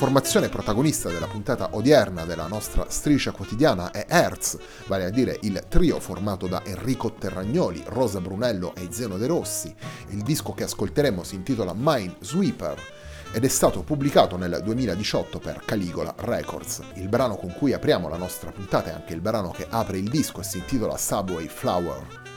Formazione protagonista della puntata odierna della nostra striscia quotidiana è Hertz, vale a dire il trio formato da Enrico Terragnoli, Rosa Brunello e Zeno De Rossi. Il disco che ascolteremo si intitola Mind Sweeper ed è stato pubblicato nel 2018 per Caligola Records. Il brano con cui apriamo la nostra puntata è anche il brano che apre il disco e si intitola Subway Flower.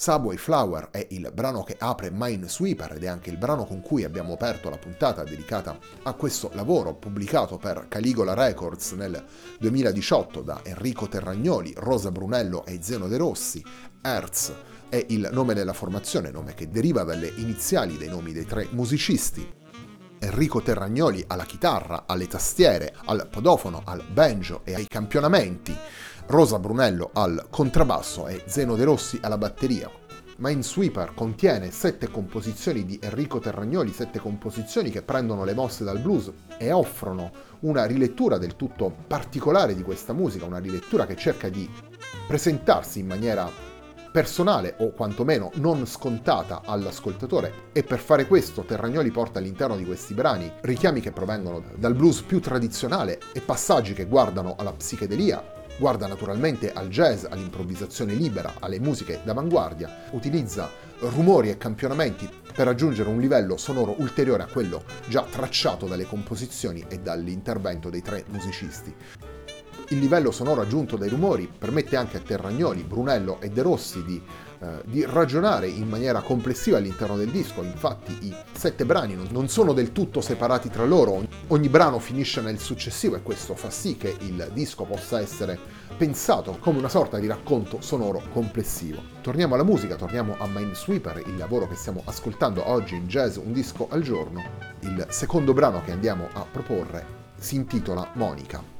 Subway Flower è il brano che apre Minesweeper ed è anche il brano con cui abbiamo aperto la puntata dedicata a questo lavoro pubblicato per Caligola Records nel 2018 da Enrico Terragnoli, Rosa Brunello e Zeno De Rossi. Hertz è il nome della formazione, nome che deriva dalle iniziali dei nomi dei tre musicisti. Enrico Terragnoli alla chitarra, alle tastiere, al podofono, al banjo e ai campionamenti. Rosa Brunello al contrabbasso e Zeno De Rossi alla batteria. Minesweeper contiene sette composizioni di Enrico Terragnoli, sette composizioni che prendono le mosse dal blues e offrono una rilettura del tutto particolare di questa musica, una rilettura che cerca di presentarsi in maniera personale o quantomeno non scontata all'ascoltatore e per fare questo Terragnoli porta all'interno di questi brani richiami che provengono dal blues più tradizionale e passaggi che guardano alla psichedelia, Guarda naturalmente al jazz, all'improvvisazione libera, alle musiche d'avanguardia, utilizza rumori e campionamenti per raggiungere un livello sonoro ulteriore a quello già tracciato dalle composizioni e dall'intervento dei tre musicisti. Il livello sonoro aggiunto dai rumori permette anche a Terragnoli, Brunello e De Rossi di eh, di ragionare in maniera complessiva all'interno del disco. Infatti i sette brani non sono del tutto separati tra loro, ogni brano finisce nel successivo e questo fa sì che il disco possa essere pensato come una sorta di racconto sonoro complessivo. Torniamo alla musica, torniamo a Minesweeper, il lavoro che stiamo ascoltando oggi in jazz un disco al giorno. Il secondo brano che andiamo a proporre si intitola Monica.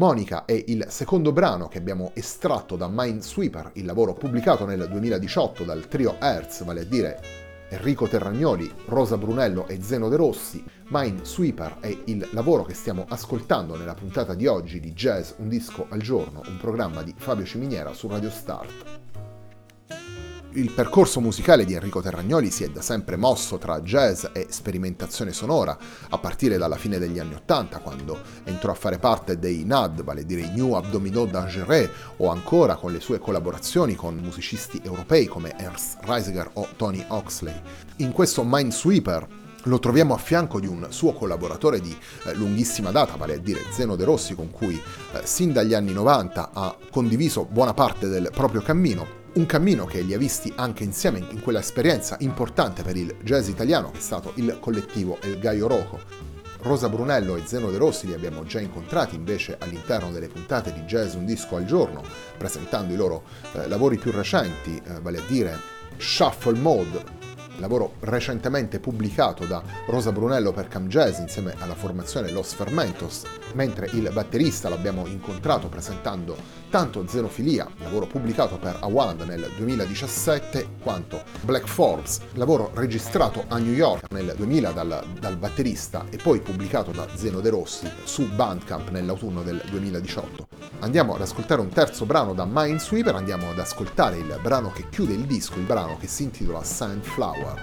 Monica è il secondo brano che abbiamo estratto da Minesweeper, il lavoro pubblicato nel 2018 dal trio Hertz, vale a dire Enrico Terragnoli, Rosa Brunello e Zeno De Rossi. Minesweeper è il lavoro che stiamo ascoltando nella puntata di oggi di Jazz Un disco al giorno, un programma di Fabio Ciminiera su Radio Start. Il percorso musicale di Enrico Terragnoli si è da sempre mosso tra jazz e sperimentazione sonora, a partire dalla fine degli anni Ottanta, quando entrò a fare parte dei NAD, vale a dire i New Abdominaux Dangereux, o ancora con le sue collaborazioni con musicisti europei come Ernst Reisiger o Tony Oxley. In questo Minesweeper lo troviamo a fianco di un suo collaboratore di eh, lunghissima data, vale a dire Zeno De Rossi, con cui eh, sin dagli anni 90 ha condiviso buona parte del proprio cammino un cammino che li ha visti anche insieme in quella esperienza importante per il jazz italiano che è stato il collettivo El Gaio Roco. Rosa Brunello e Zeno De Rossi li abbiamo già incontrati invece all'interno delle puntate di Jazz Un Disco al Giorno, presentando i loro eh, lavori più recenti, eh, vale a dire Shuffle Mode, lavoro recentemente pubblicato da Rosa Brunello per Cam Jazz insieme alla formazione Los Fermentos, mentre il batterista l'abbiamo incontrato presentando tanto Xenofilia, lavoro pubblicato per Awand nel 2017, quanto Black Forbes, lavoro registrato a New York nel 2000 dal, dal batterista e poi pubblicato da Zeno De Rossi su Bandcamp nell'autunno del 2018. Andiamo ad ascoltare un terzo brano da Minesweeper, andiamo ad ascoltare il brano che chiude il disco, il brano che si intitola Sandflower. は。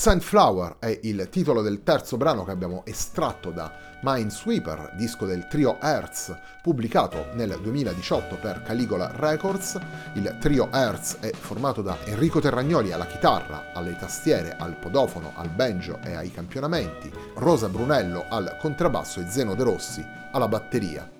Sunflower è il titolo del terzo brano che abbiamo estratto da Minesweeper, disco del trio Hertz, pubblicato nel 2018 per Caligola Records. Il trio Hertz è formato da Enrico Terragnoli alla chitarra, alle tastiere, al podofono, al banjo e ai campionamenti, Rosa Brunello al contrabbasso e Zeno De Rossi alla batteria.